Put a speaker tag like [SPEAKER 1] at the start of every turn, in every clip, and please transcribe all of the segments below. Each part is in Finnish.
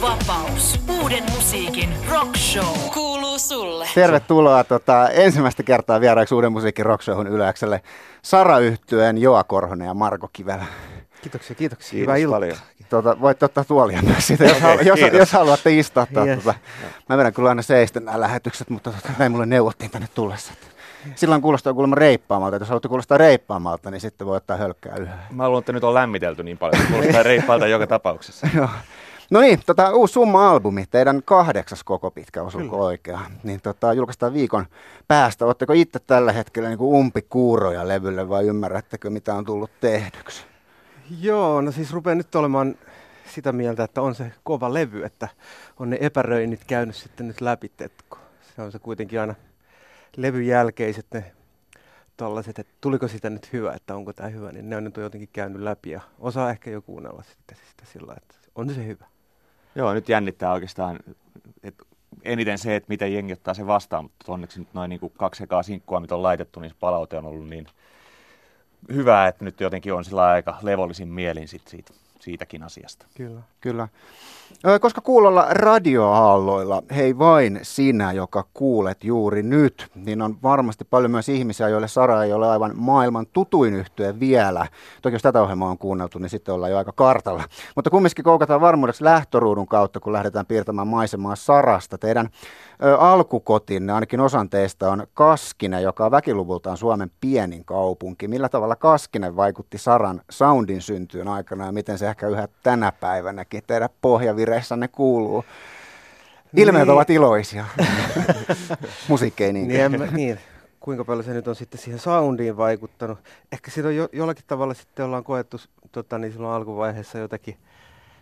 [SPEAKER 1] Vapaus. Uuden musiikin rock show. Kuuluu sulle.
[SPEAKER 2] Tervetuloa tota, ensimmäistä kertaa vieraiksi Uuden musiikin rock showhun Yleäkselle. Sara Yhtyeen, Joa Korhonen ja Marko Kivelä.
[SPEAKER 3] Kiitoksia, kiitoksia.
[SPEAKER 4] Kiitos
[SPEAKER 3] Hyvää iltaa.
[SPEAKER 4] paljon.
[SPEAKER 2] Tota, voitte ottaa tuolia myös siitä, jos, halu, jos, jos haluatte istahtaa.
[SPEAKER 3] Yes.
[SPEAKER 2] Tota. Mä vedän kyllä aina seistä nämä lähetykset, mutta tota, näin mulle neuvottiin tänne tullessa. Silloin kuulostaa kuulemma reippaamalta. että Jos haluatte kuulostaa reippaamalta, niin sitten voi ottaa hölkkää yhä.
[SPEAKER 4] Mä luulen, että nyt on lämmitelty niin paljon, että kuulostaa reippaalta joka tapauksessa.
[SPEAKER 2] Joo. No niin, tota, uusi Summa-albumi, teidän kahdeksas koko pitkä, osuuko oikea? Niin tota, julkaistaan viikon päästä. Oletteko itse tällä hetkellä niin umpikuuroja levylle vai ymmärrättekö, mitä on tullut tehdyksi?
[SPEAKER 3] Joo, no siis rupean nyt olemaan sitä mieltä, että on se kova levy, että on ne epäröinnit käynyt sitten nyt läpi, se on se kuitenkin aina levyn jälkeiset ne tollaset, että tuliko sitä nyt hyvä, että onko tämä hyvä, niin ne on nyt jotenkin käynyt läpi ja osaa ehkä jo kuunnella sitten sitä sillä, että on se hyvä.
[SPEAKER 4] Joo, nyt jännittää oikeastaan että eniten se, että miten jengi ottaa se vastaan, mutta onneksi nyt noin niin kaksi ekaa sinkkua, mitä on laitettu, niin se palaute on ollut niin hyvää, että nyt jotenkin on sillä aika levollisin mielin sit siitä, siitäkin asiasta.
[SPEAKER 3] Kyllä.
[SPEAKER 2] Kyllä. Koska kuulolla radioaalloilla, hei vain sinä, joka kuulet juuri nyt, niin on varmasti paljon myös ihmisiä, joille Sara ei ole aivan maailman tutuin yhtye vielä. Toki jos tätä ohjelmaa on kuunneltu, niin sitten ollaan jo aika kartalla. Mutta kumminkin koukataan varmuudeksi lähtöruudun kautta, kun lähdetään piirtämään maisemaa Sarasta. Teidän alkukotinne, ainakin osan teistä, on Kaskinen, joka on väkiluvultaan Suomen pienin kaupunki. Millä tavalla Kaskinen vaikutti Saran soundin syntyyn aikana ja miten se ehkä yhä tänä päivänäkin teidän pohjavireissänne kuuluu? Ilmeet
[SPEAKER 3] Niin.
[SPEAKER 2] ovat iloisia. Musiikki ei
[SPEAKER 3] Niin,
[SPEAKER 2] niinkään.
[SPEAKER 3] mä, niin, kuinka paljon se nyt on sitten siihen soundiin vaikuttanut. Ehkä siitä on jo, jollakin tavalla sitten ollaan koettu tota, niin silloin alkuvaiheessa jotakin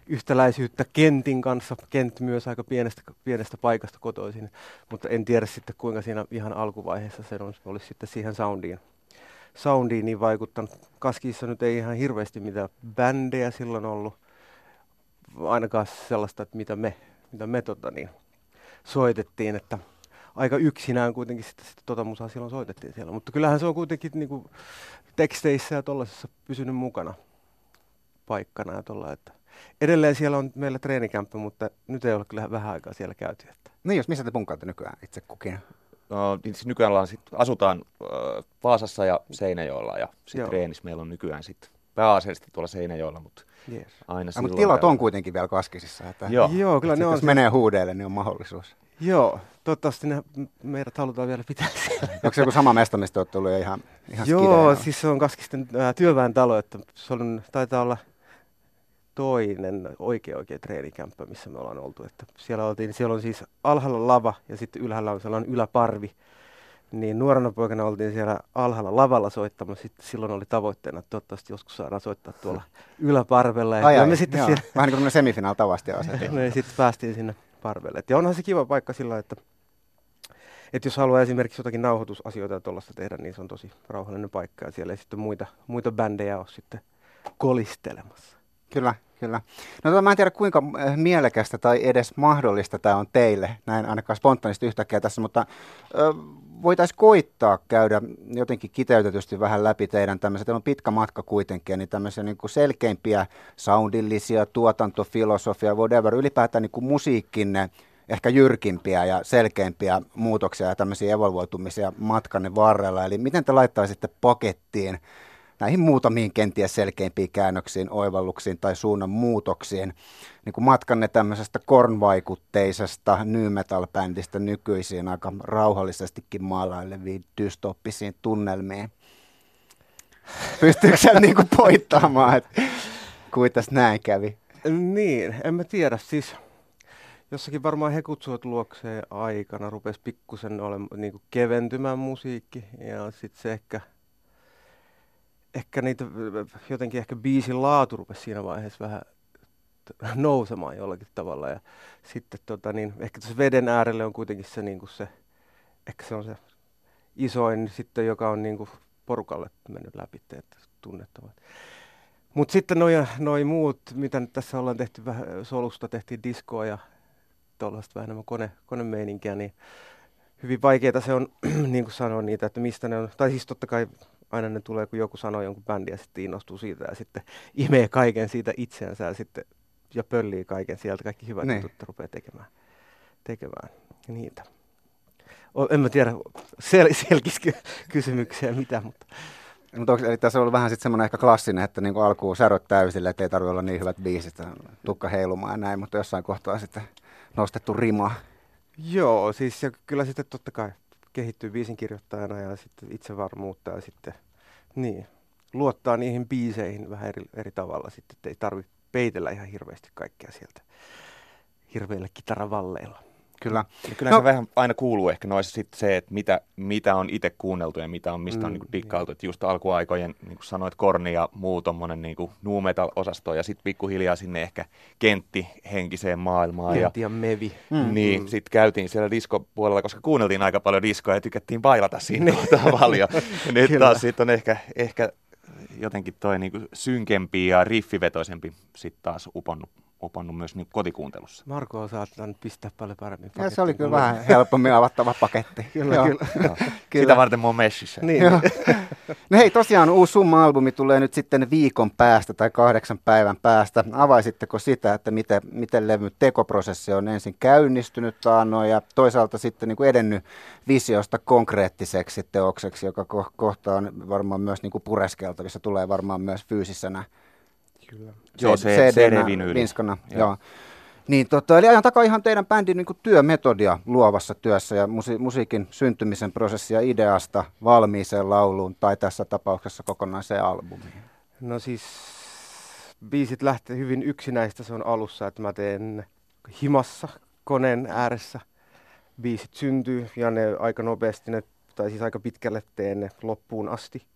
[SPEAKER 3] yhtäläisyyttä Kentin kanssa. Kent myös aika pienestä, pienestä paikasta kotoisin, mutta en tiedä sitten kuinka siinä ihan alkuvaiheessa se on, olisi sitten siihen soundiin, soundiin niin vaikuttanut. Kaskissa nyt ei ihan hirveästi mitään bändejä silloin ollut, ainakaan sellaista, että mitä me, mitä me tota, niin, soitettiin, että aika yksinään kuitenkin sitten, sitten tota musaa silloin soitettiin siellä. Mutta kyllähän se on kuitenkin niinku teksteissä ja tuollaisessa pysynyt mukana paikkana ja tolla, että edelleen siellä on meillä treenikämppä, mutta nyt ei ole kyllä vähän aikaa siellä käyty. Että.
[SPEAKER 2] Niin, jos missä te punkaatte nykyään itse kukin?
[SPEAKER 4] No, niin siis nykyään ollaan sit, asutaan äh, Vaasassa ja Seinäjoella ja sitten treenissä meillä on nykyään sitten pääasiallisesti tuolla Seinäjoella, mutta
[SPEAKER 3] Yes.
[SPEAKER 4] aina
[SPEAKER 2] Ja, mutta tilot on kuitenkin vielä Kaskisissa. Että
[SPEAKER 4] Joo.
[SPEAKER 3] Joo, kyllä ne on.
[SPEAKER 2] jos
[SPEAKER 3] se-
[SPEAKER 2] menee huudeille, niin on mahdollisuus.
[SPEAKER 3] Joo, toivottavasti ne, meidät halutaan vielä pitää siellä.
[SPEAKER 2] Onko se joku sama mesta, mistä olet tullut ihan, ihan
[SPEAKER 3] Joo,
[SPEAKER 2] skideä?
[SPEAKER 3] siis se on Kaskisten ää, työväen talo, että se on, taitaa olla toinen oikea oikea treenikämppä, missä me ollaan oltu. Että siellä, oltiin, siellä on siis alhaalla lava ja sitten ylhäällä on sellainen yläparvi. Niin nuorena poikana oltiin siellä alhaalla lavalla soittamassa. Sitten silloin oli tavoitteena, että toivottavasti joskus saadaan soittaa tuolla yläparvella. Ja
[SPEAKER 2] Ai, ai,
[SPEAKER 3] me sitten
[SPEAKER 2] joo.
[SPEAKER 3] siellä,
[SPEAKER 2] Vähän niin kuin semifinaal tavasti
[SPEAKER 3] me sitten päästiin sinne parvelle. Et ja onhan se kiva paikka sillä, että, että jos haluaa esimerkiksi jotakin nauhoitusasioita ja tuollaista tehdä, niin se on tosi rauhallinen paikka. Ja siellä ei sitten muita, muita bändejä ole sitten kolistelemassa.
[SPEAKER 2] Kyllä, kyllä. No tota, mä en tiedä kuinka äh, mielekästä tai edes mahdollista tämä on teille, näin ainakaan spontaanisti yhtäkkiä tässä, mutta voitaisiin koittaa käydä jotenkin kiteytetysti vähän läpi teidän tämmöisiä, teillä on pitkä matka kuitenkin, niin tämmöisiä niin kuin selkeimpiä soundillisia, tuotantofilosofia, whatever, ylipäätään niin kuin musiikkinne ehkä jyrkimpiä ja selkeimpiä muutoksia ja tämmöisiä evolvoitumisia matkanne varrella. Eli miten te laittaisitte pakettiin näihin muutamiin kenties selkeimpiin käännöksiin, oivalluksiin tai suunnan muutoksiin, niin kuin matkanne tämmöisestä kornvaikutteisesta new metal-bändistä nykyisiin aika rauhallisestikin maalaileviin dystoppisiin tunnelmiin. Pystyykö sen niin kuin poittamaan, että kuitas näin kävi?
[SPEAKER 3] Niin, en mä tiedä. Siis jossakin varmaan he kutsuvat luokseen aikana rupesi pikkusen olemaan niin keventymään musiikki ja sitten se ehkä, ehkä niitä jotenkin ehkä biisin laatu rupesi siinä vaiheessa vähän nousemaan jollakin tavalla ja sitten tota niin, ehkä tässä veden äärelle on kuitenkin se, niin kuin se ehkä se on se isoin sitten, joka on niin kuin porukalle mennyt läpi, että tunnettavat. Mutta sitten noi, noi muut, mitä nyt tässä ollaan tehty vähän solusta, tehtiin diskoa ja tuollaista vähän enemmän kone, konemeininkiä, niin hyvin vaikeaa se on niin kuin sanoa niitä, että mistä ne on. Tai siis totta kai aina ne tulee, kun joku sanoo jonkun bändin ja sitten innostuu siitä ja sitten imee kaiken siitä itseänsä ja sitten ja pöllii kaiken sieltä, kaikki hyvät
[SPEAKER 2] Niin.
[SPEAKER 3] jutut rupeaa tekemään, tekemään niitä. O, en mä tiedä, sel- selkisikö kysymyksiä mitä, mutta
[SPEAKER 2] Mutta onko, eli tässä on ollut vähän sitten semmoinen ehkä klassinen, että niin alkuun säröt täysille, että ei tarvitse olla niin hyvät biisit, tukka heilumaan ja näin, mutta jossain kohtaa sitten nostettu rima.
[SPEAKER 3] Joo, siis ja kyllä sitten totta kai kehittyy biisin kirjoittajana ja sitten itsevarmuutta ja sitten niin, luottaa niihin biiseihin vähän eri, eri tavalla sitten, että ei tarvitse peitellä ihan hirveästi kaikkea sieltä hirveillä kitaravalleilla.
[SPEAKER 2] Kyllä.
[SPEAKER 4] Ja kyllä
[SPEAKER 2] No-
[SPEAKER 4] se vähän aina kuuluu ehkä noissa sitten se, että mitä, mitä on itse kuunneltu ja mitä on, mistä mm, on niinku dikkailtu. Että just alkuaikojen, niin kuin sanoit, Korni ja muu tommonen niinku nu metal-osasto ja sitten pikkuhiljaa sinne ehkä kentti henkiseen maailmaan. Ja,
[SPEAKER 3] Kenti ja Mevi.
[SPEAKER 2] Mm.
[SPEAKER 4] niin, mm. sitten käytiin siellä diskopuolella, koska kuunneltiin aika paljon diskoa ja tykättiin bailata siinä paljon. Ja nyt
[SPEAKER 3] Kyllä.
[SPEAKER 4] taas sitten on ehkä, ehkä jotenkin toi niinku synkempi ja riffivetoisempi sitten taas uponnut, uponnut myös niinku kotikuuntelussa.
[SPEAKER 3] Marko osaa tämän pistää paljon paremmin.
[SPEAKER 2] Ja se
[SPEAKER 3] pakettiin
[SPEAKER 2] oli kyllä
[SPEAKER 3] mä.
[SPEAKER 2] vähän helpommin avattava paketti.
[SPEAKER 3] Kyllä,
[SPEAKER 2] Joo.
[SPEAKER 3] kyllä.
[SPEAKER 4] Joo. Sitä varten mä oon messissä.
[SPEAKER 3] Niin,
[SPEAKER 2] Joo. No hei, tosiaan uusi Summa-albumi tulee nyt sitten viikon päästä tai kahdeksan päivän päästä. Avaisitteko sitä, että miten, miten levyn tekoprosessi on ensin käynnistynyt taannoin ja toisaalta sitten niin kuin edennyt visiosta konkreettiseksi teokseksi, joka ko- kohta on varmaan myös niin kuin pureskeltavissa, tulee varmaan myös fyysisenä
[SPEAKER 3] kyllä.
[SPEAKER 4] Joo, se- CD-vinyyli.
[SPEAKER 2] vinskana. Joo.
[SPEAKER 4] Joo.
[SPEAKER 2] Niin tota, eli ajan takaa ihan teidän bändin niin työmetodia luovassa työssä ja musi- musiikin syntymisen prosessia ideasta valmiiseen lauluun tai tässä tapauksessa kokonaiseen albumiin.
[SPEAKER 3] No siis biisit lähtee hyvin yksinäistä se on alussa, että mä teen himassa koneen ääressä. Biisit syntyy ja ne aika nopeasti, ne, tai siis aika pitkälle teen ne loppuun asti.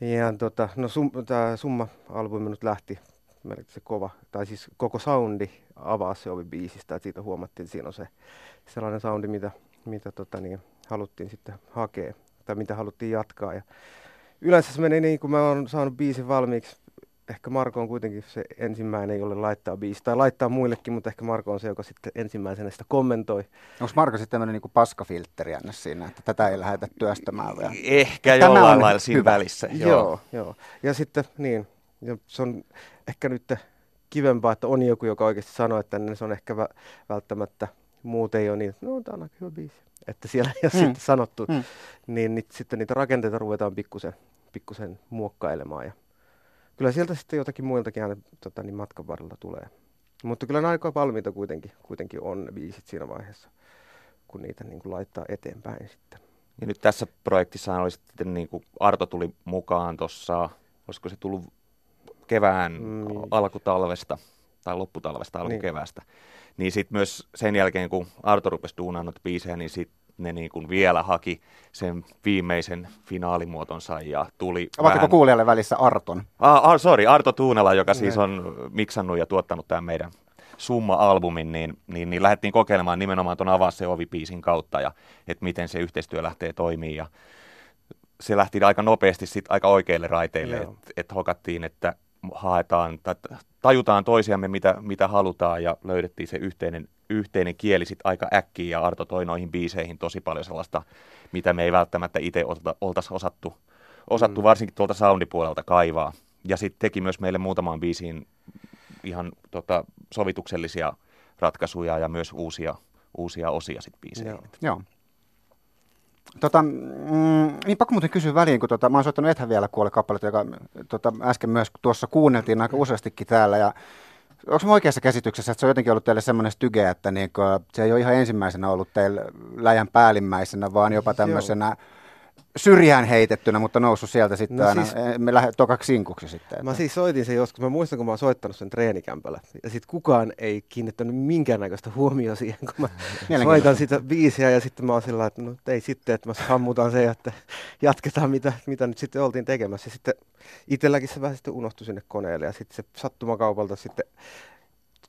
[SPEAKER 3] Ja tota, no sum, tämä Summa-albumi nyt lähti melkein se kova, tai siis koko soundi avaa se ovi biisistä, että siitä huomattiin, että siinä on se sellainen soundi, mitä, mitä tota niin, haluttiin sitten hakea, tai mitä haluttiin jatkaa. Ja yleensä se menee niin, kun mä oon saanut biisin valmiiksi, ehkä Marko on kuitenkin se ensimmäinen, jolle laittaa biisi, tai laittaa muillekin, mutta ehkä Marko on se, joka sitten ensimmäisenä sitä kommentoi.
[SPEAKER 2] Onko Marko sitten tämmöinen niin paskafiltteri anna siinä, että tätä ei lähdetä työstämään vielä?
[SPEAKER 4] Ehkä
[SPEAKER 2] Tämä
[SPEAKER 4] jollain
[SPEAKER 2] on
[SPEAKER 4] lailla siinä
[SPEAKER 2] hyvä.
[SPEAKER 4] välissä.
[SPEAKER 3] Joo, joo. joo. Ja sitten niin, ja se on ehkä nyt kivempaa, että on joku, joka oikeasti sanoo, että se on ehkä vä- välttämättä, muut ei ole niin, että no tämä on aika hyvä biisi. Että siellä ei ole
[SPEAKER 2] Mm.
[SPEAKER 3] sitten sanottu,
[SPEAKER 2] Mm.
[SPEAKER 3] niin nyt, sitten niitä rakenteita ruvetaan pikkusen, pikkusen muokkailemaan. Ja kyllä sieltä sitten jotakin muiltakin aina tota, niin matkan varrella tulee. Mutta kyllä ne aika valmiita kuitenkin, kuitenkin on ne biisit siinä vaiheessa, kun niitä niin kuin laittaa eteenpäin sitten.
[SPEAKER 4] Ja nyt tässä projektissa oli sitten niin kuin Arto tuli mukaan tuossa, olisiko se tullut kevään
[SPEAKER 3] Mm.
[SPEAKER 4] mm. alkutalvesta tai lopputalvesta alkukeväästä. Niin, niin sitten myös sen jälkeen, kun Arto rupesi duunaan noita biisejä, niin sitten ne niin kuin vielä haki sen viimeisen finaalimuotonsa ja tuli
[SPEAKER 2] Avatteko
[SPEAKER 4] vähän...
[SPEAKER 2] kuulijalle välissä Arton?
[SPEAKER 4] Ah, ah, sorry, Arto Tuunela, joka siis
[SPEAKER 3] Näin.
[SPEAKER 4] on miksannut ja tuottanut tämän meidän Summa-albumin, niin, niin, niin lähdettiin kokeilemaan nimenomaan tuon Avaa se ovi-biisin kautta ja että miten se yhteistyö lähtee toimimaan. Ja se lähti aika nopeasti sit aika oikeille raiteille, että et hokattiin, että haetaan, tajutaan toisiamme, mitä, mitä halutaan ja löydettiin se yhteinen, yhteinen kieli sit aika äkkiä ja Arto toi noihin biiseihin tosi paljon sellaista, mitä me ei välttämättä itse oltaisi osattu, osattu
[SPEAKER 3] Mm.
[SPEAKER 4] varsinkin tuolta soundipuolelta kaivaa. Ja sitten teki myös meille muutamaan biisiin ihan tota, sovituksellisia ratkaisuja ja myös uusia, uusia osia sitten biiseihin.
[SPEAKER 3] Joo.
[SPEAKER 2] Joo. Tota, mm, niin pakko muuten kysyä väliin, kun tota, mä oon soittanut Ethän vielä kuole kappaletta, joka tota, äsken myös tuossa kuunneltiin aika useastikin täällä. Ja onko mä oikeassa käsityksessä, että se on jotenkin ollut teille semmoinen styge, että niinku, se ei ole ihan ensimmäisenä ollut teillä läjän päällimmäisenä, vaan jopa tämmöisenä syrjään heitettynä, mutta noussut sieltä sitten
[SPEAKER 3] No
[SPEAKER 2] aina,
[SPEAKER 3] siis-
[SPEAKER 2] siis, me lähde tokaksi sinkuksi sitten.
[SPEAKER 3] Mä siis soitin sen joskus, mä muistan kun mä oon soittanut sen treenikämpällä. Ja sit kukaan ei kiinnittänyt minkäännäköistä huomioon siihen, kun mä soitan sitä biisiä ja sitten mä oon sillä että no ei sitten, että mä sammutan sen ja että jatketaan mitä, mitä nyt sitten oltiin tekemässä. Ja sitten itselläkin se vähän sitten unohtui sinne koneelle ja sitten se sattumakaupalta sitten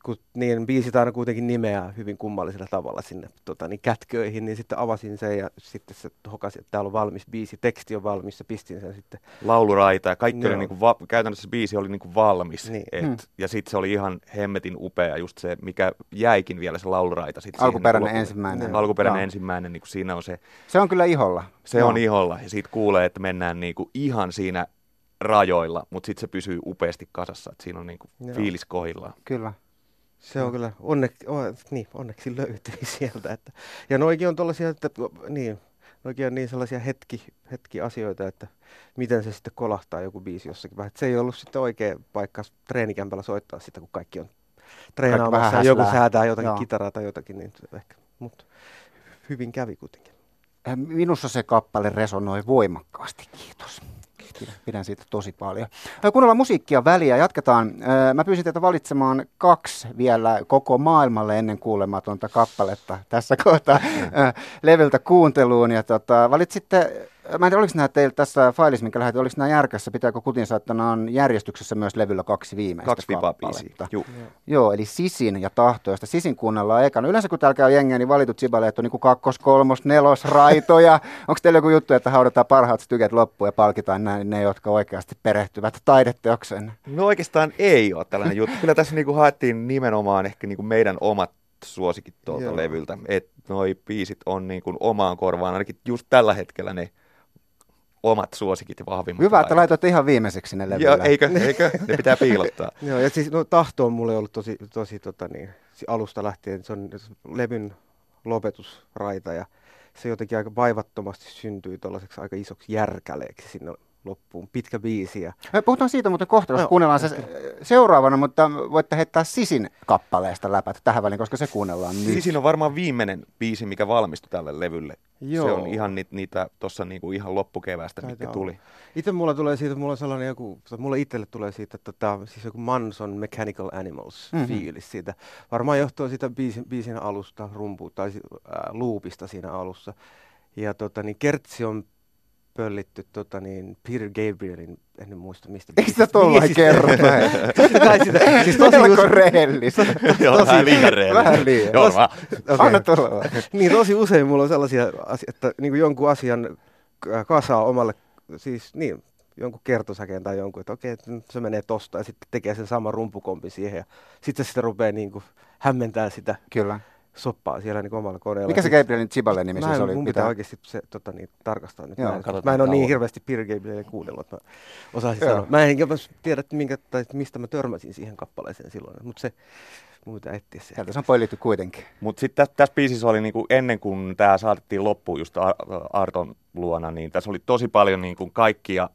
[SPEAKER 3] kun niin biisit aina kuitenkin nimeää hyvin kummallisella tavalla sinne tota, niin kätköihin, niin sitten avasin sen ja sitten se hokasi, että täällä on valmis biisi, teksti on valmis ja pistin sen sitten
[SPEAKER 4] lauluraita ja kaikki oli
[SPEAKER 3] Joo.
[SPEAKER 4] niinku va- käytännössä se biisi oli niinku valmis.
[SPEAKER 3] Niin.
[SPEAKER 4] Et,
[SPEAKER 2] Hmm.
[SPEAKER 4] Ja sitten se oli ihan hemmetin upea, just se, mikä jäikin vielä se lauluraita. Sit
[SPEAKER 2] Alkuperäinen
[SPEAKER 4] siihen, niinku
[SPEAKER 2] ensimmäinen.
[SPEAKER 4] lopulle. Alkuperäinen
[SPEAKER 2] Joo.
[SPEAKER 4] ensimmäinen, niin siinä on se,
[SPEAKER 2] Se on kyllä iholla.
[SPEAKER 4] se
[SPEAKER 2] Joo.
[SPEAKER 4] on iholla. Ja siitä kuulee, että mennään niinku ihan siinä rajoilla, mutta sitten se pysyy upeasti kasassa, että siinä on niinku
[SPEAKER 3] Joo.
[SPEAKER 4] fiilis kohillaan.
[SPEAKER 2] Kyllä.
[SPEAKER 3] Se on kyllä, onneksi, on, niin, onneksi löytyi sieltä. Että, ja noikin on tollaisia, että niin, noikin on niin sellaisia hetki, hetki asioita, että miten se sitten kolahtaa joku biisi jossakin vähän. Se ei ollut sitten oikea paikka treenikämpällä soittaa sitä, kun kaikki on treenaamassa ja joku säätää jotakin
[SPEAKER 2] Joo.
[SPEAKER 3] kitaraa tai jotakin, niin ehkä, mutta hyvin kävi kuitenkin.
[SPEAKER 2] Eh, Minussa se kappale resonoi voimakkaasti, kiitos. Pidän- Pidän siitä tosi paljon. Kuunnellaan musiikkia väliä, jatketaan. Mä pyysin teitä valitsemaan kaksi vielä koko maailmalle ennen kuulematonta kappaletta tässä kohtaa eh, levyltä kuunteluun. Ja tota, valitsitte, mä en tiedä, oliko nämä teillä tässä failissa, minkä lähetin, oliko nämä järkässä, pitääkö nämä on järjestyksessä myös levyllä kaksi viimeistä
[SPEAKER 4] Kaksi
[SPEAKER 2] kappaletta.
[SPEAKER 4] Juu.
[SPEAKER 2] Joo, eli Sisin ja Tahto, josta Sisin kuunnellaan ekana. Yleensä kun täällä käy jengiä, niin valitut sibaleet on niin kuin kakkos, kolmos, nelos, raitoja. Onko teillä joku juttu, että haudataan parhaat styket loppuun ja palkitaan näin ne, jotka oikeasti perehtyvät taideteokseen?
[SPEAKER 4] No oikeastaan ei ole tällainen juttu. Kyllä tässä niinku haettiin nimenomaan ehkä niinku meidän omat suosikit tuolta
[SPEAKER 3] Joo.
[SPEAKER 4] levyltä. Että noi biisit on niinku omaan korvaan, ainakin just tällä hetkellä ne omat suosikit ja vahvimmat.
[SPEAKER 2] Hyvä, että
[SPEAKER 4] laitat.
[SPEAKER 2] laitoitte ihan viimeiseksi ne levylle.
[SPEAKER 4] Joo, eikö, eikö? Ne pitää piilottaa.
[SPEAKER 3] Joo, ja siis no, tahto on mulle ollut tosi, tosi tota, niin, si- alusta lähtien, se on levyn lopetusraita ja se jotenkin aika vaivattomasti syntyi tuollaiseksi aika isoksi järkäleeksi sinne loppuun. Pitkä biisi ja
[SPEAKER 2] Me Puhutaan siitä muuten kohta, jos
[SPEAKER 3] Joo,
[SPEAKER 2] kuunnellaan se seuraavana, mutta voitte heittää Sisin kappaleesta läpät tähän väliin, koska se kuunnellaan nyt.
[SPEAKER 4] Sisin on varmaan viimeinen biisi, mikä valmistui tälle levylle.
[SPEAKER 3] Joo.
[SPEAKER 4] Se on ihan niitä, niitä tuossa niinku ihan loppukeväästä, mitkä tuli.
[SPEAKER 3] Itse mulla tulee siitä, mulla on sellainen joku, tai mulle itselle tulee siitä, että tämä siis joku Manson Mechanical Animals
[SPEAKER 2] Mhm.
[SPEAKER 3] mm-hmm. fiilis siitä. Varmaan johtuu siitä biisin, biisin alusta, rumpu tai ää, loopista siinä alussa. Ja tota, niin kertsi on pöllitty tota, niin Peter Gabrielin, en nyt muista mistä.
[SPEAKER 2] Eikö sitä kerrota?
[SPEAKER 3] Totta kai sitä, siis tosi
[SPEAKER 2] Melko
[SPEAKER 3] usein,
[SPEAKER 2] rehellistä.
[SPEAKER 4] Joo, vähän liian reilua.
[SPEAKER 2] Vähän liian.
[SPEAKER 4] Joo,
[SPEAKER 3] Okei.
[SPEAKER 2] Anna tulla vaan.
[SPEAKER 3] niin tosi usein mulla on sellaisia asioita, että niin kuin jonkun asian äh, kasaa omalle, siis niin, jonkun kertosäkeen tai jonkun, että okei, nyt se menee tosta ja sitten tekee sen saman rumpukompi siihen ja sitten se sitä rupeaa niin kuin hämmentää sitä
[SPEAKER 2] Kyllä.
[SPEAKER 3] Soppaa siellä niin omalla koneella.
[SPEAKER 2] Mikä se Gabrielin Chibalen nimi siis oli?
[SPEAKER 3] mun pitää oikeasti se, tota, niin, tarkastaa nyt.
[SPEAKER 2] Joo,
[SPEAKER 3] mä en, mä en ole niin hirveästi Peter Gabrielin kuunnellut, että mä osaisin
[SPEAKER 2] Joo.
[SPEAKER 3] sanoa. Mä en jopa tiedä, että minkä, tai mistä mä törmäsin siihen kappaleeseen silloin, mutta se, mun pitää etsiä se.
[SPEAKER 2] Sieltä se on poilittu kuitenkin.
[SPEAKER 4] Mutta sitten tässä, tässä biisissä oli niinku, ennen kuin tämä saatettiin loppuun just Ar- Arton luona, niin tässä oli tosi paljon niinku kaikkia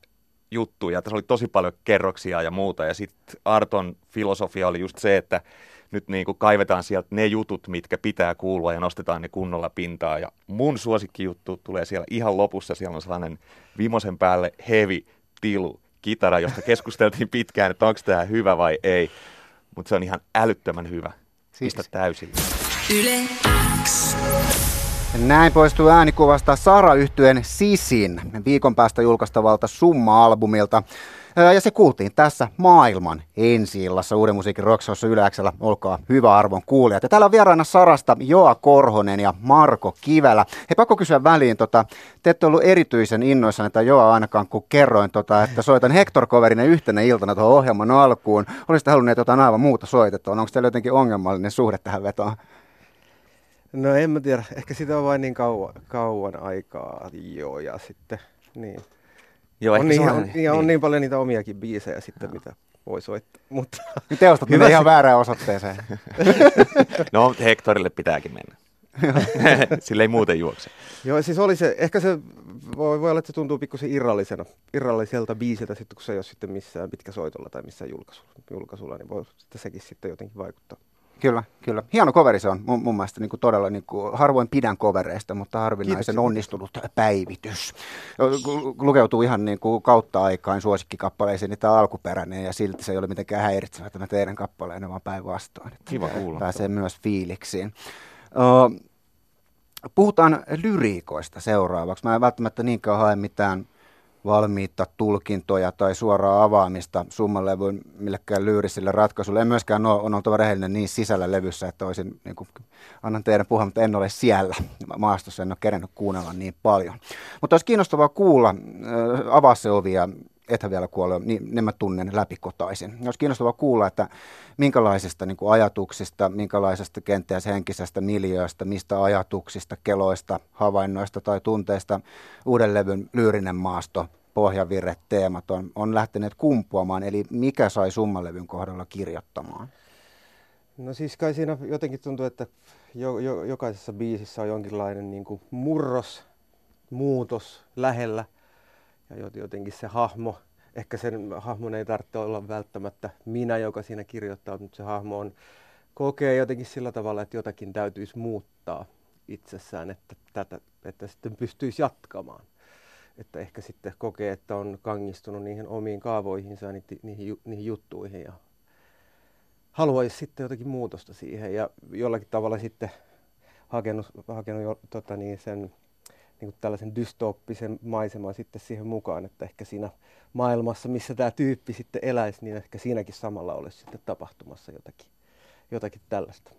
[SPEAKER 4] juttuja. Tässä oli tosi paljon kerroksia ja muuta. Ja sitten Arton filosofia oli just se, että nyt niinku kaivetaan sieltä ne jutut, mitkä pitää kuulua ja nostetaan ne kunnolla pintaan. Ja mun suosikkijuttu tulee siellä ihan lopussa. Siellä on sellainen vimosen päälle heavy tilu kitara, josta keskusteltiin pitkään, että onko tämä hyvä vai ei. Mutta se on ihan älyttömän hyvä.
[SPEAKER 2] Siis-
[SPEAKER 4] Pistä täysillä.
[SPEAKER 1] Yle X.
[SPEAKER 2] Näin poistuu äänikuvasta Sara yhtyen Sisin viikon päästä julkaistavalta Summa-albumilta. Ja se kuultiin tässä maailman ensi illassa Uuden musiikin Rockshowssa Yleäksellä. Olkaa hyvä arvon kuulijat. Ja täällä on vieraana Sarasta Joa Korhonen ja Marko Kivelä. Hei, pakko kysyä väliin, tota, te ette ollut erityisen innoissanne tai Joa ainakaan, kun kerroin, tota, että soitan Hector Coverinen yhtenä iltana tuohon ohjelman alkuun. Olisitte halunneet jotain aivan muuta soitettua. Onko teillä jotenkin ongelmallinen suhde tähän vetoon?
[SPEAKER 3] No en mä tiedä, ehkä sitä on vain niin kauan, kauan aikaa jo ja sitten niin.
[SPEAKER 4] Joo,
[SPEAKER 3] on,
[SPEAKER 4] ehkä
[SPEAKER 3] niin,
[SPEAKER 4] se
[SPEAKER 3] on, ja on niin paljon niitä omiakin biisejä sitten, mitä voi soittaa. Mutta
[SPEAKER 2] Nyt teostat
[SPEAKER 3] Hyvä
[SPEAKER 2] menee ihan väärään osoitteeseen.
[SPEAKER 4] No, Hektorille pitääkin mennä. Sillä ei muuten juokse.
[SPEAKER 3] joo, siis oli se, ehkä se voi, voi olla, että se tuntuu pikkusen irrallisena, irralliselta biisiltä sitten, kun se ei ole sitten missään pitkäsoitolla tai missään julkaisulla, julkaisulla niin voi sitten sekin sitten jotenkin vaikuttaa.
[SPEAKER 2] Kyllä, kyllä. Hieno coveri se on mun, mun mielestä niin kuin todella, niin kuin, harvoin pidän covereista, mutta harvinaisen
[SPEAKER 3] Kiitos.
[SPEAKER 2] onnistunut päivitys. Lu- Lukeutuu ihan niin kuin kautta aikaan suosikkikappaleisiin, niin tämä alkuperäinen ja silti se ei ole mitenkään häiritsevä tämä teidän kappaleenne, vaan päinvastoin.
[SPEAKER 4] Kiva kuulla.
[SPEAKER 2] Pääsee myös fiiliksiin. Puhutaan lyriikoista seuraavaksi. Mä en välttämättä niinkään hae mitään valmiita tulkintoja tai suoraa avaamista summalevyn millekään lyyrisille ratkaisulle. En myöskään ole, on oltava rehellinen niin sisällä levyssä, että olisin, niin kuin, annan teidän puhua, mutta en ole siellä maastossa, en ole kerennyt kuunnella niin paljon. Mutta olisi kiinnostavaa kuulla, äh, avaa se ovi ja ethän vielä kuole, niin ne mä tunnen läpikotaisin. Olisi kiinnostavaa kuulla, että minkälaisista niin kuin ajatuksista, minkälaisesta kenties henkisestä miljööstä, mistä ajatuksista, keloista, havainnoista tai tunteista uuden levyn lyyrinen maasto pohjavirret, teemat on, on lähteneet kumpuamaan, eli mikä sai summalevyn kohdalla kirjoittamaan?
[SPEAKER 3] No siis kai siinä jotenkin tuntuu, että jo, jo, jokaisessa biisissä on jonkinlainen niin kuin murros, muutos lähellä ja jotenkin se hahmo, ehkä sen hahmon ei tarvitse olla välttämättä minä, joka siinä kirjoittaa, mutta se hahmo on, kokee jotenkin sillä tavalla, että jotakin täytyisi muuttaa itsessään, että, tätä, että sitten pystyisi jatkamaan. Että ehkä sitten kokee, että on kangistunut niihin omiin kaavoihinsa niihin, niihin, niihin juttuihin ja haluaisi sitten jotakin muutosta siihen ja jollakin tavalla sitten hakenut, hakenut jo, tota niin, sen niin kuin tällaisen dystooppisen maiseman sitten siihen mukaan, että ehkä siinä maailmassa, missä tämä tyyppi sitten eläisi, niin ehkä siinäkin samalla olisi sitten tapahtumassa jotakin, jotakin tällaista.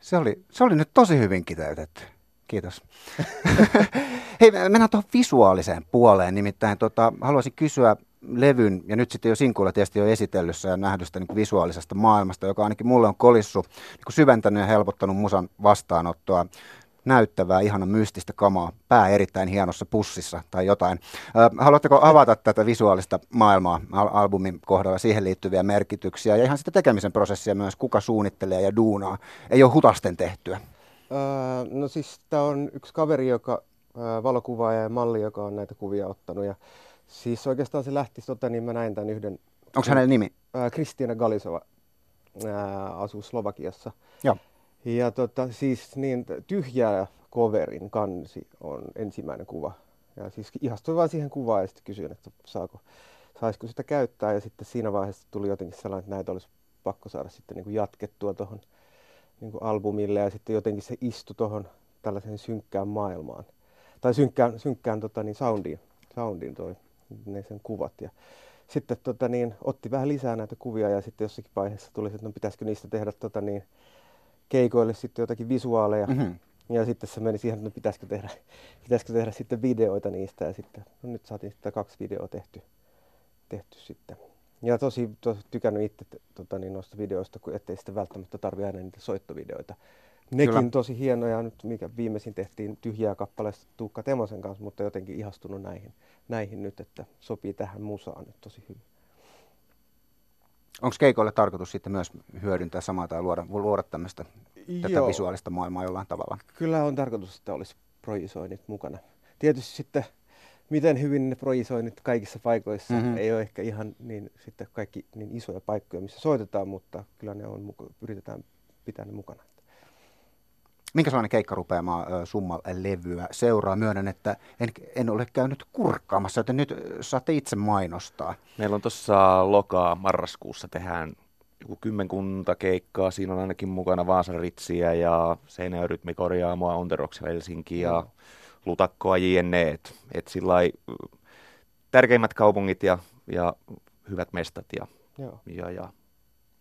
[SPEAKER 2] Se oli, se oli nyt tosi hyvin kiteytetty. Kiitos. Hei, mennään tuohon visuaaliseen puoleen. Nimittäin tota, haluaisin kysyä levyn, ja nyt sitten jo Sinkuilla tietysti jo esitellyssä ja nähdystä niin visuaalisesta maailmasta, joka ainakin mulle on kolissu niin syventänyt ja helpottanut musan vastaanottoa näyttävää, ihana mystistä kamaa, pää erittäin hienossa pussissa tai jotain. Haluatteko avata tätä visuaalista maailmaa al- albumin kohdalla, siihen liittyviä merkityksiä ja ihan sitä tekemisen prosessia myös, kuka suunnittelee ja duunaa? Ei ole hutasten tehtyä.
[SPEAKER 3] Öö, no siis tämä on yksi kaveri, joka valokuvaaja ja malli, joka on näitä kuvia ottanut ja Siis oikeastaan se lähti, tota, niin mä näin tämän yhden.
[SPEAKER 2] Onko hänen nimi?
[SPEAKER 3] Kristiina Galisova ää, asuu Slovakiassa.
[SPEAKER 2] Joo.
[SPEAKER 3] Ja tota, siis niin tyhjää coverin kansi on ensimmäinen kuva. Ja siis ihastuin vaan siihen kuvaan ja sitten kysyin, että saako, saisiko sitä käyttää. Ja sitten siinä vaiheessa tuli jotenkin sellainen, että näitä olisi pakko saada sitten niin kuin jatkettua tuohon niin kuin albumille. Ja sitten jotenkin se istui tuohon tällaiseen synkkään maailmaan. Tai synkkään, synkkään tota, niin soundiin, soundiin toi ne sen kuvat. Ja sitten tota, niin, otti vähän lisää näitä kuvia ja sitten jossakin vaiheessa tuli, että no, pitäisikö niistä tehdä tota, niin, keikoille sitten jotakin visuaaleja. Mm-hmm. Ja sitten se meni siihen, että no, pitäisikö, tehdä, pitäisikö tehdä sitten videoita niistä ja sitten no, nyt saatiin sitten kaksi videoa tehty, tehty sitten. Ja tosi, tosi tykännyt itse tota, niin, noista videoista, kun ettei sitten välttämättä tarvitse aina niitä soittovideoita Nekin Kyllä. tosi hienoja, nyt mikä viimeisin tehtiin tyhjää kappaleesta Tuukka Temosen kanssa, mutta jotenkin ihastunut näihin, näihin nyt, että sopii tähän musaan nyt tosi hyvin.
[SPEAKER 2] Onko keikoille tarkoitus sitten myös hyödyntää samaa tai luoda, luoda tämmöistä tätä visuaalista maailmaa jollain tavalla?
[SPEAKER 3] Kyllä on tarkoitus, että olisi projisoinnit mukana. Tietysti sitten, miten hyvin ne projisoinnit kaikissa paikoissa, mm-hmm. ei ole ehkä ihan niin, sitten kaikki niin isoja paikkoja, missä soitetaan, mutta kyllä ne on, yritetään pitää ne mukana.
[SPEAKER 2] Minkälainen keikkarupeama summa-levyä seuraa? Myönnän, että en, en ole käynyt kurkkaamassa, joten nyt saatte itse mainostaa.
[SPEAKER 4] Meillä on tuossa lokaa marraskuussa tehdään joku kymmenkunta keikkaa. Siinä on ainakin mukana Vaasan Ritsiä ja Seinäjoen rytmikorjaamoa, Onteroks Helsinki ja no. Lutakkoa JNE. Et, et sillai, tärkeimmät kaupungit ja, ja hyvät mestat ja, Joo. ja, ja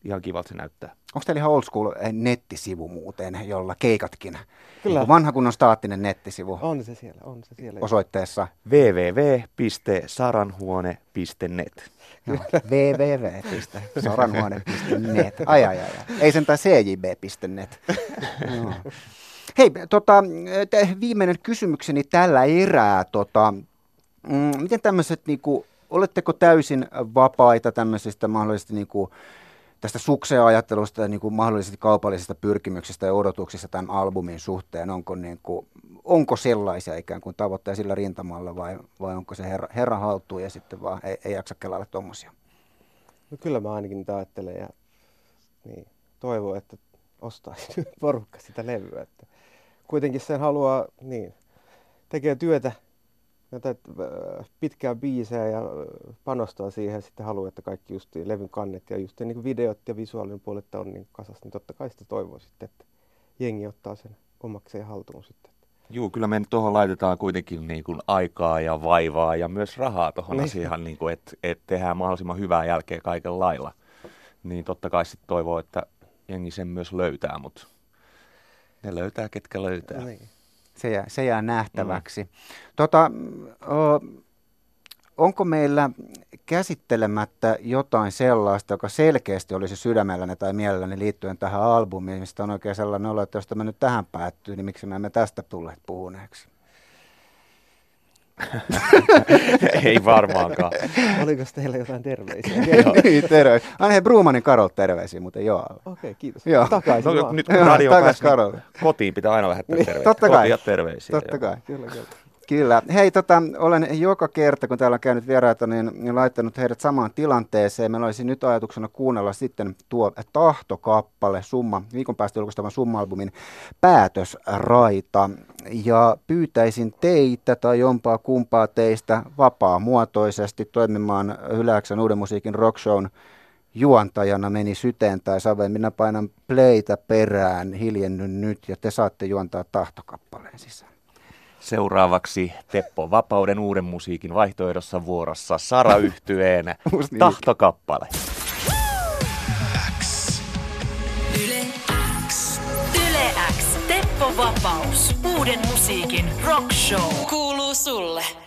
[SPEAKER 4] ihan kivalta se näyttää.
[SPEAKER 2] Onko teillä ihan old school eh, nettisivu muuten, jolla keikatkin? Kyllä. Niin vanha kunnon staattinen nettisivu.
[SPEAKER 3] On se siellä, on se siellä.
[SPEAKER 2] Osoitteessa
[SPEAKER 4] www.saranhuone.net.
[SPEAKER 2] No, www.saranhuone.net. Ai, ai, ai. Ei sentään cjb.net. no. Hei, tota, viimeinen kysymykseni tällä erää. Tota, mm, miten tämmöiset, niinku, oletteko täysin vapaita tämmöisistä mahdollisesti niinku, tästä sukseajattelusta ja niin kuin mahdollisesti kaupallisista pyrkimyksistä ja odotuksista tämän albumin suhteen, onko, niin kuin, onko sellaisia ikään kuin tavoitteja sillä rintamalla vai, vai onko se herra, herra haltuun ja sitten vaan ei, ei jaksa kelailla tuommoisia?
[SPEAKER 3] No kyllä mä ainakin niitä ajattelen ja niin, toivon, että ostaisi porukka sitä levyä. Että kuitenkin sen haluaa, niin, tekee työtä näitä äh, pitkää biisejä ja äh, panostaa siihen sitten haluaa, että kaikki just levyn kannet ja just niin videot ja visuaalinen puolet on niin kasas, niin totta kai sitä toivoo sitten, että jengi ottaa sen omakseen haltuun sitten.
[SPEAKER 4] Joo, kyllä me tuohon laitetaan kuitenkin niin kuin aikaa ja vaivaa ja myös rahaa tuohon niin. asiaan, niin kuin, että, että tehdään mahdollisimman hyvää jälkeä kaiken lailla. Niin totta kai sitten toivoo, että jengi sen myös löytää, mutta ne löytää, ketkä löytää. Niin
[SPEAKER 2] se jää, se jää nähtäväksi. Mm. Tota, onko meillä käsittelemättä jotain sellaista, joka selkeästi olisi sydämelläni tai mielelläni liittyen tähän albumiin, mistä on oikein sellainen olo, että jos tämä nyt tähän päättyy, niin miksi me emme tästä tulleet puhuneeksi?
[SPEAKER 4] Ei varmaankaan.
[SPEAKER 3] Oliko teillä jotain terveisiä?
[SPEAKER 2] niin, terve. Aina he Brumanin Karol terveisiä, mutta joo.
[SPEAKER 3] Okei, okay, kiitos.
[SPEAKER 2] Joo.
[SPEAKER 3] Takaisin
[SPEAKER 4] No,
[SPEAKER 3] vaan.
[SPEAKER 4] nyt kun radio pääsi, niin kotiin pitää aina lähettää
[SPEAKER 3] Niin,
[SPEAKER 4] terveisiä.
[SPEAKER 2] totta kai.
[SPEAKER 4] Kotiin ja terveisiä.
[SPEAKER 2] Totta
[SPEAKER 4] joo.
[SPEAKER 2] kai.
[SPEAKER 3] Kyllä, kyllä.
[SPEAKER 2] Kyllä. Hei, tota, olen joka kerta, kun täällä on käynyt vieraita, niin, laittanut heidät samaan tilanteeseen. Meillä olisi nyt ajatuksena kuunnella sitten tuo tahtokappale, summa, viikon päästä julkaistavan summa-albumin päätösraita. Ja pyytäisin teitä tai jompaa kumpaa teistä vapaamuotoisesti toimimaan Hyläksän uuden musiikin rockshown juontajana meni syteen tai saveen. Minä painan playtä perään, hiljenny nyt ja te saatte juontaa tahtokappaleen sisään.
[SPEAKER 4] Seuraavaksi Teppo Vapauden uuden musiikin vaihtoehdossa vuorossa Sara Yhtyeen
[SPEAKER 2] niin
[SPEAKER 4] tahtokappale.
[SPEAKER 1] Yle X. Yle X. Teppo Vapaus. Uuden musiikin rock show. Kuuluu sulle.